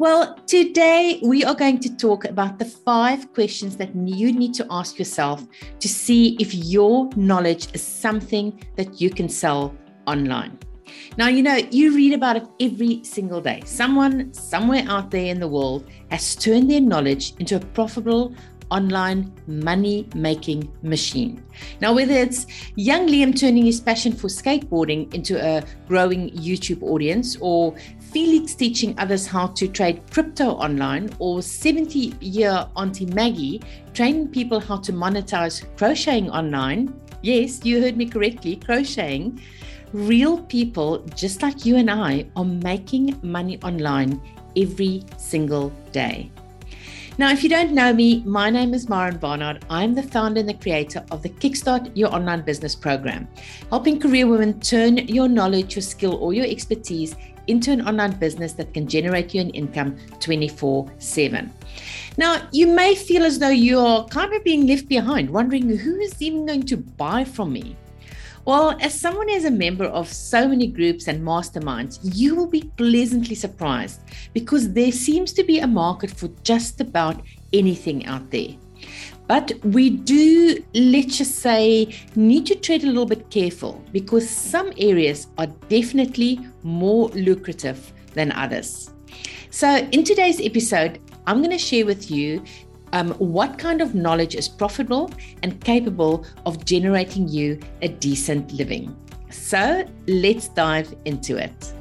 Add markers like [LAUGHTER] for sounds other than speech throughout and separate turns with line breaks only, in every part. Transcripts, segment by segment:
Well, today we are going to talk about the five questions that you need to ask yourself to see if your knowledge is something that you can sell online. Now, you know, you read about it every single day. Someone somewhere out there in the world has turned their knowledge into a profitable online money making machine. Now, whether it's young Liam turning his passion for skateboarding into a growing YouTube audience, or Felix teaching others how to trade crypto online, or 70 year Auntie Maggie training people how to monetize crocheting online. Yes, you heard me correctly, crocheting. Real people just like you and I are making money online every single day. Now, if you don't know me, my name is Maren Barnard. I'm the founder and the creator of the Kickstart Your Online Business program, helping career women turn your knowledge, your skill, or your expertise into an online business that can generate you an income 24 7. Now, you may feel as though you're kind of being left behind, wondering who is even going to buy from me. Well, as someone is a member of so many groups and masterminds, you will be pleasantly surprised because there seems to be a market for just about anything out there. But we do, let's just say, need to tread a little bit careful because some areas are definitely more lucrative than others. So, in today's episode, I'm going to share with you um, what kind of knowledge is profitable and capable of generating you a decent living. So let's dive into it.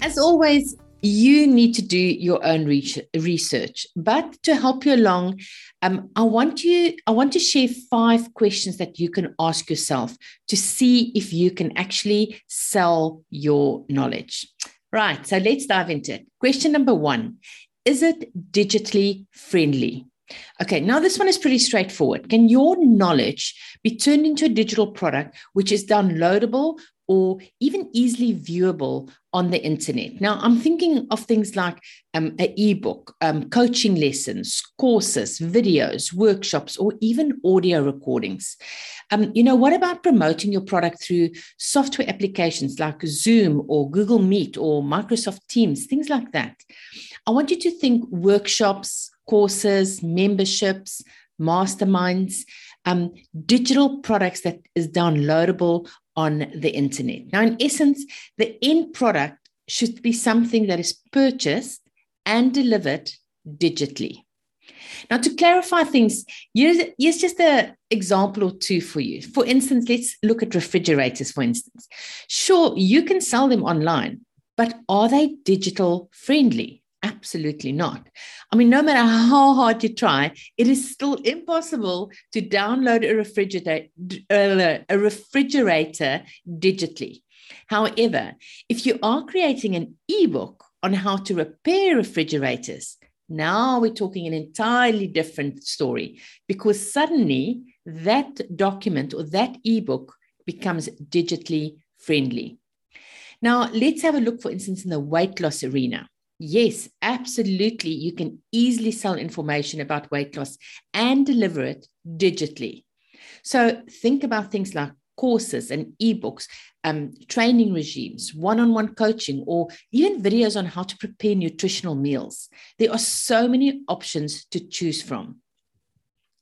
As always, you need to do your own research. But to help you along, um, I want you. I want to share five questions that you can ask yourself to see if you can actually sell your knowledge. Right. So let's dive into it. Question number one: Is it digitally friendly? Okay, now this one is pretty straightforward. Can your knowledge be turned into a digital product which is downloadable or even easily viewable on the internet. Now, I'm thinking of things like um, an ebook, um, coaching lessons, courses, videos, workshops, or even audio recordings. Um, you know, what about promoting your product through software applications like Zoom or Google Meet or Microsoft Teams, things like that? I want you to think workshops, courses, memberships, masterminds, um, digital products that is downloadable on the internet. Now, in essence, the end product should be something that is purchased and delivered digitally. Now, to clarify things, here's, here's just an example or two for you. For instance, let's look at refrigerators, for instance. Sure, you can sell them online, but are they digital friendly? Absolutely not. I mean, no matter how hard you try, it is still impossible to download a refrigerator, uh, a refrigerator digitally. However, if you are creating an ebook on how to repair refrigerators, now we're talking an entirely different story because suddenly that document or that ebook becomes digitally friendly. Now, let's have a look, for instance, in the weight loss arena. Yes, absolutely. You can easily sell information about weight loss and deliver it digitally. So think about things like courses and ebooks, um, training regimes, one on one coaching, or even videos on how to prepare nutritional meals. There are so many options to choose from.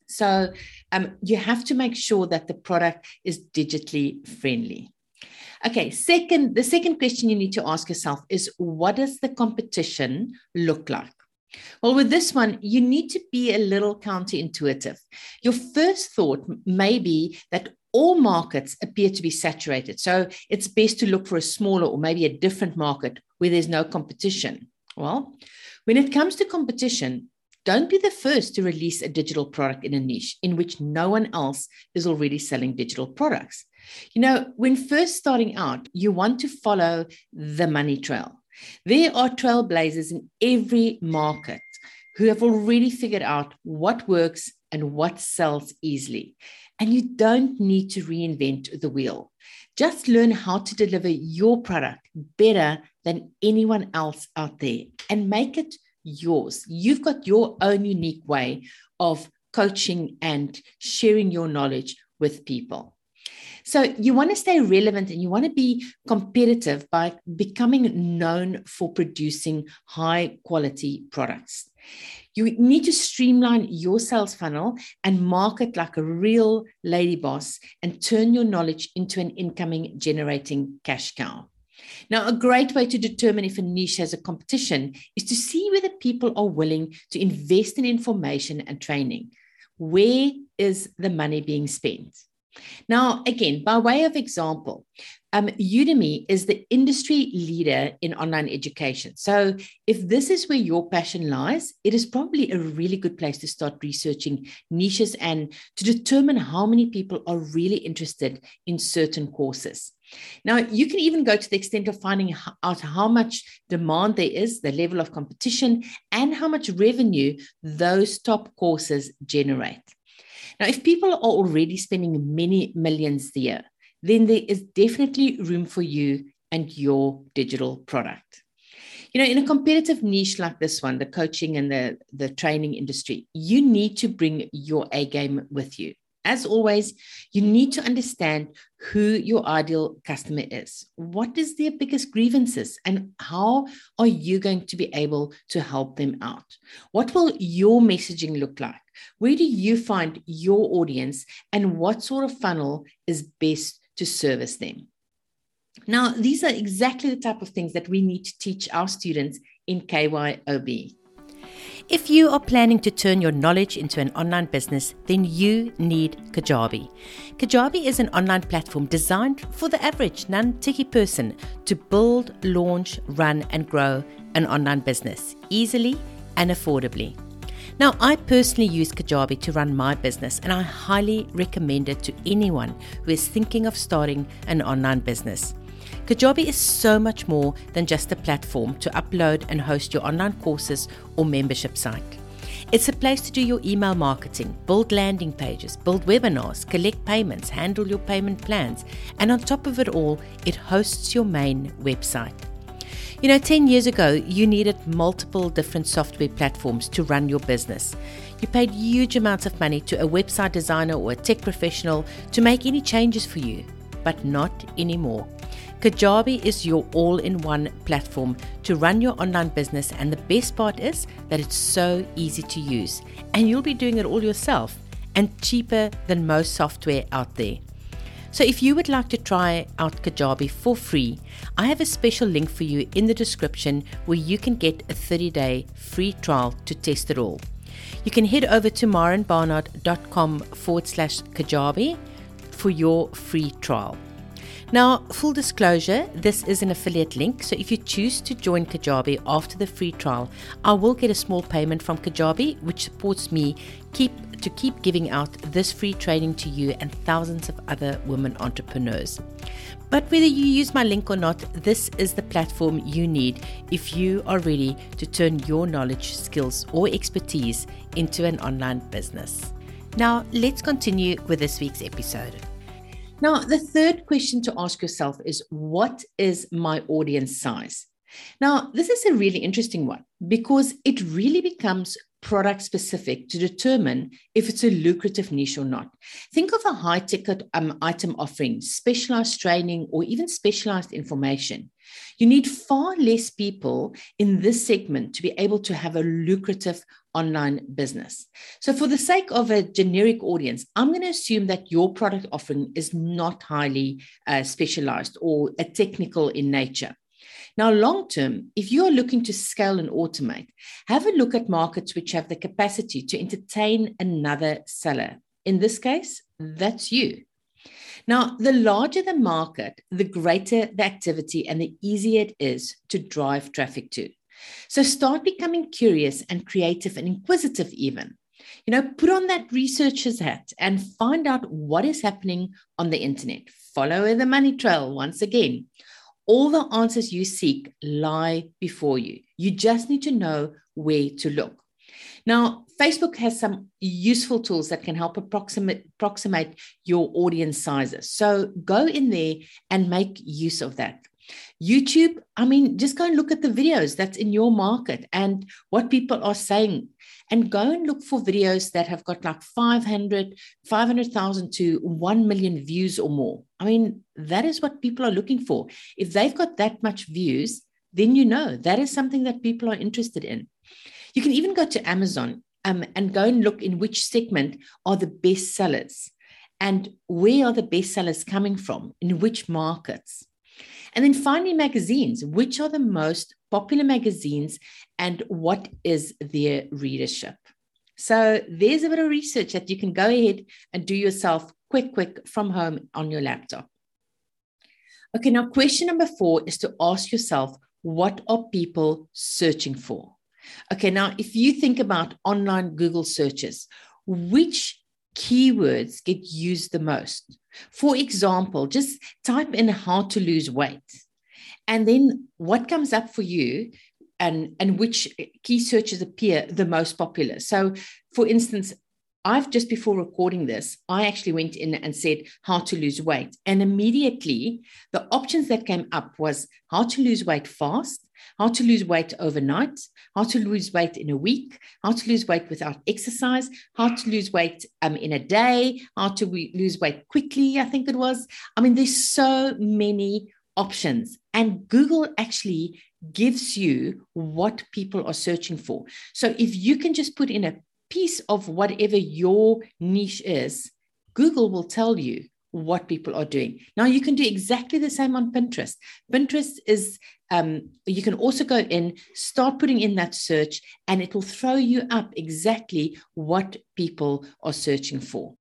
So um, you have to make sure that the product is digitally friendly. Okay, second, the second question you need to ask yourself is what does the competition look like? Well, with this one, you need to be a little counterintuitive. Your first thought may be that all markets appear to be saturated. So it's best to look for a smaller or maybe a different market where there's no competition. Well, when it comes to competition, don't be the first to release a digital product in a niche in which no one else is already selling digital products. You know, when first starting out, you want to follow the money trail. There are trailblazers in every market who have already figured out what works and what sells easily. And you don't need to reinvent the wheel. Just learn how to deliver your product better than anyone else out there and make it yours. You've got your own unique way of coaching and sharing your knowledge with people. So you want to stay relevant and you want to be competitive by becoming known for producing high quality products. You need to streamline your sales funnel and market like a real lady boss and turn your knowledge into an incoming generating cash cow. Now, a great way to determine if a niche has a competition is to see whether people are willing to invest in information and training. Where is the money being spent? Now, again, by way of example, um, Udemy is the industry leader in online education. So, if this is where your passion lies, it is probably a really good place to start researching niches and to determine how many people are really interested in certain courses. Now, you can even go to the extent of finding out how much demand there is, the level of competition, and how much revenue those top courses generate. Now, if people are already spending many millions a year, then there is definitely room for you and your digital product. You know, in a competitive niche like this one, the coaching and the, the training industry, you need to bring your A game with you. As always, you need to understand who your ideal customer is. What is their biggest grievances and how are you going to be able to help them out? What will your messaging look like? Where do you find your audience and what sort of funnel is best to service them? Now, these are exactly the type of things that we need to teach our students in KYOB.
If you are planning to turn your knowledge into an online business, then you need Kajabi. Kajabi is an online platform designed for the average non techie person to build, launch, run, and grow an online business easily and affordably. Now, I personally use Kajabi to run my business, and I highly recommend it to anyone who is thinking of starting an online business. Kajabi is so much more than just a platform to upload and host your online courses or membership site. It's a place to do your email marketing, build landing pages, build webinars, collect payments, handle your payment plans, and on top of it all, it hosts your main website. You know, 10 years ago, you needed multiple different software platforms to run your business. You paid huge amounts of money to a website designer or a tech professional to make any changes for you, but not anymore. Kajabi is your all in one platform to run your online business, and the best part is that it's so easy to use, and you'll be doing it all yourself and cheaper than most software out there. So, if you would like to try out Kajabi for free, I have a special link for you in the description where you can get a 30 day free trial to test it all. You can head over to marenbarnard.com forward slash Kajabi for your free trial. Now, full disclosure, this is an affiliate link, so if you choose to join Kajabi after the free trial, I will get a small payment from Kajabi, which supports me keep to keep giving out this free training to you and thousands of other women entrepreneurs. But whether you use my link or not, this is the platform you need if you are ready to turn your knowledge, skills, or expertise into an online business. Now, let's continue with this week's episode.
Now, the third question to ask yourself is what is my audience size? Now, this is a really interesting one because it really becomes product specific to determine if it's a lucrative niche or not. Think of a high ticket um, item offering, specialized training, or even specialized information. You need far less people in this segment to be able to have a lucrative online business. So, for the sake of a generic audience, I'm going to assume that your product offering is not highly uh, specialized or a technical in nature. Now, long term, if you are looking to scale and automate, have a look at markets which have the capacity to entertain another seller. In this case, that's you. Now, the larger the market, the greater the activity and the easier it is to drive traffic to. So start becoming curious and creative and inquisitive, even. You know, put on that researcher's hat and find out what is happening on the internet. Follow the money trail once again. All the answers you seek lie before you. You just need to know where to look. Now, Facebook has some useful tools that can help approximate, approximate your audience sizes. So go in there and make use of that. YouTube, I mean, just go and look at the videos that's in your market and what people are saying. and go and look for videos that have got like 500, 500,000 to 1 million views or more. I mean, that is what people are looking for. If they've got that much views, then you know that is something that people are interested in. You can even go to Amazon um, and go and look in which segment are the best sellers and where are the best sellers coming from, in which markets. And then finally, magazines. Which are the most popular magazines and what is their readership? So there's a bit of research that you can go ahead and do yourself quick, quick from home on your laptop. Okay, now question number four is to ask yourself what are people searching for? Okay, now if you think about online Google searches, which keywords get used the most? For example, just type in how to lose weight. And then what comes up for you and, and which key searches appear the most popular. So, for instance, I've just before recording this, I actually went in and said how to lose weight. And immediately the options that came up was how to lose weight fast, how to lose weight overnight, how to lose weight in a week, how to lose weight without exercise, how to lose weight um, in a day, how to re- lose weight quickly, I think it was. I mean, there's so many options. And Google actually gives you what people are searching for. So if you can just put in a piece of whatever your niche is, Google will tell you what people are doing. Now, you can do exactly the same on Pinterest. Pinterest is, um, you can also go in, start putting in that search, and it will throw you up exactly what people are searching for.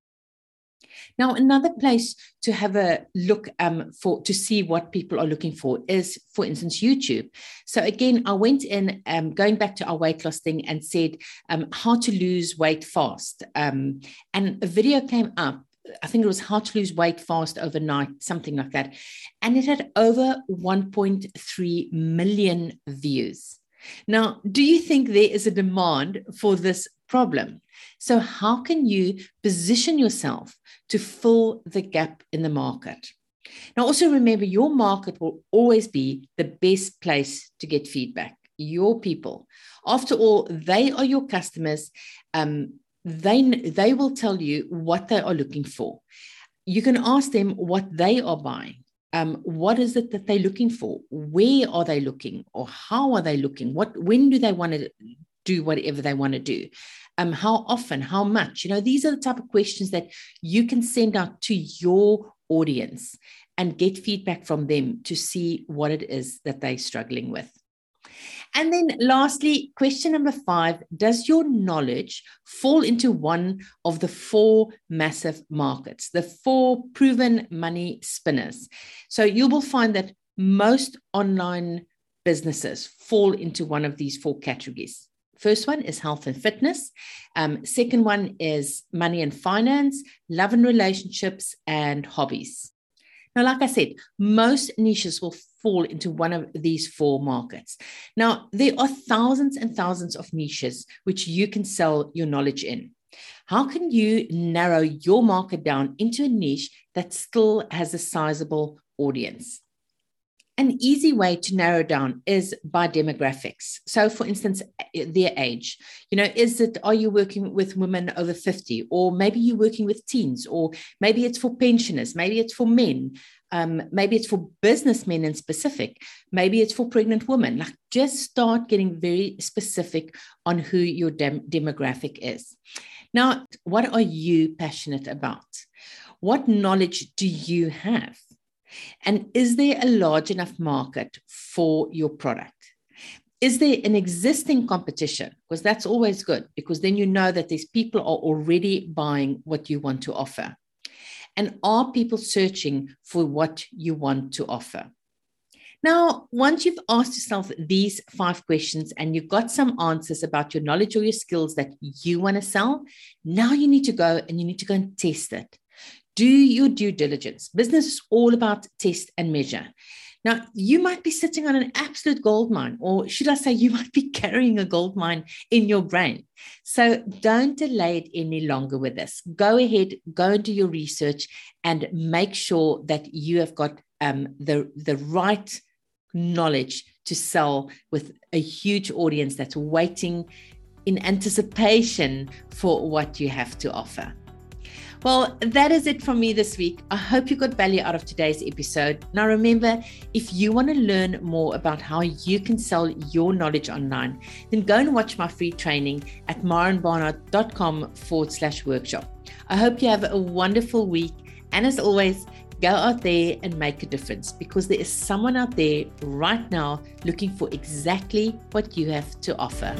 Now, another place to have a look um, for to see what people are looking for is, for instance, YouTube. So again, I went in, um, going back to our weight loss thing, and said um, how to lose weight fast, um, and a video came up. I think it was how to lose weight fast overnight, something like that, and it had over 1.3 million views. Now, do you think there is a demand for this problem? So, how can you position yourself to fill the gap in the market? Now, also remember your market will always be the best place to get feedback. Your people. After all, they are your customers. Um, they, they will tell you what they are looking for. You can ask them what they are buying. Um, what is it that they're looking for? Where are they looking, or how are they looking? What when do they want to do whatever they want to do? um, how often, how much? You know, these are the type of questions that you can send out to your audience and get feedback from them to see what it is that they're struggling with. And then, lastly, question number five Does your knowledge fall into one of the four massive markets, the four proven money spinners? So, you will find that most online businesses fall into one of these four categories. First one is health and fitness. Um, second one is money and finance, love and relationships, and hobbies. Now, like I said, most niches will fall into one of these four markets. Now, there are thousands and thousands of niches which you can sell your knowledge in. How can you narrow your market down into a niche that still has a sizable audience? An easy way to narrow down is by demographics. So, for instance, their age. You know, is it, are you working with women over 50? Or maybe you're working with teens, or maybe it's for pensioners, maybe it's for men, um, maybe it's for businessmen in specific, maybe it's for pregnant women. Like, just start getting very specific on who your dem- demographic is. Now, what are you passionate about? What knowledge do you have? And is there a large enough market for your product? Is there an existing competition? Because that's always good, because then you know that these people are already buying what you want to offer. And are people searching for what you want to offer? Now, once you've asked yourself these five questions and you've got some answers about your knowledge or your skills that you want to sell, now you need to go and you need to go and test it do your due diligence. Business is all about test and measure. Now, you might be sitting on an absolute gold mine, or should I say, you [LAUGHS] might be carrying a gold mine in your brain. So don't delay it any longer with this. Go ahead, go and do your research, and make sure that you have got um, the, the right knowledge to sell with a huge audience that's waiting in anticipation for what you have to offer. Well, that is it from me this week. I hope you got value out of today's episode. Now, remember, if you want to learn more about how you can sell your knowledge online, then go and watch my free training at marenbarnard.com forward slash workshop. I hope you have a wonderful week. And as always, go out there and make a difference because there is someone out there right now looking for exactly what you have to offer.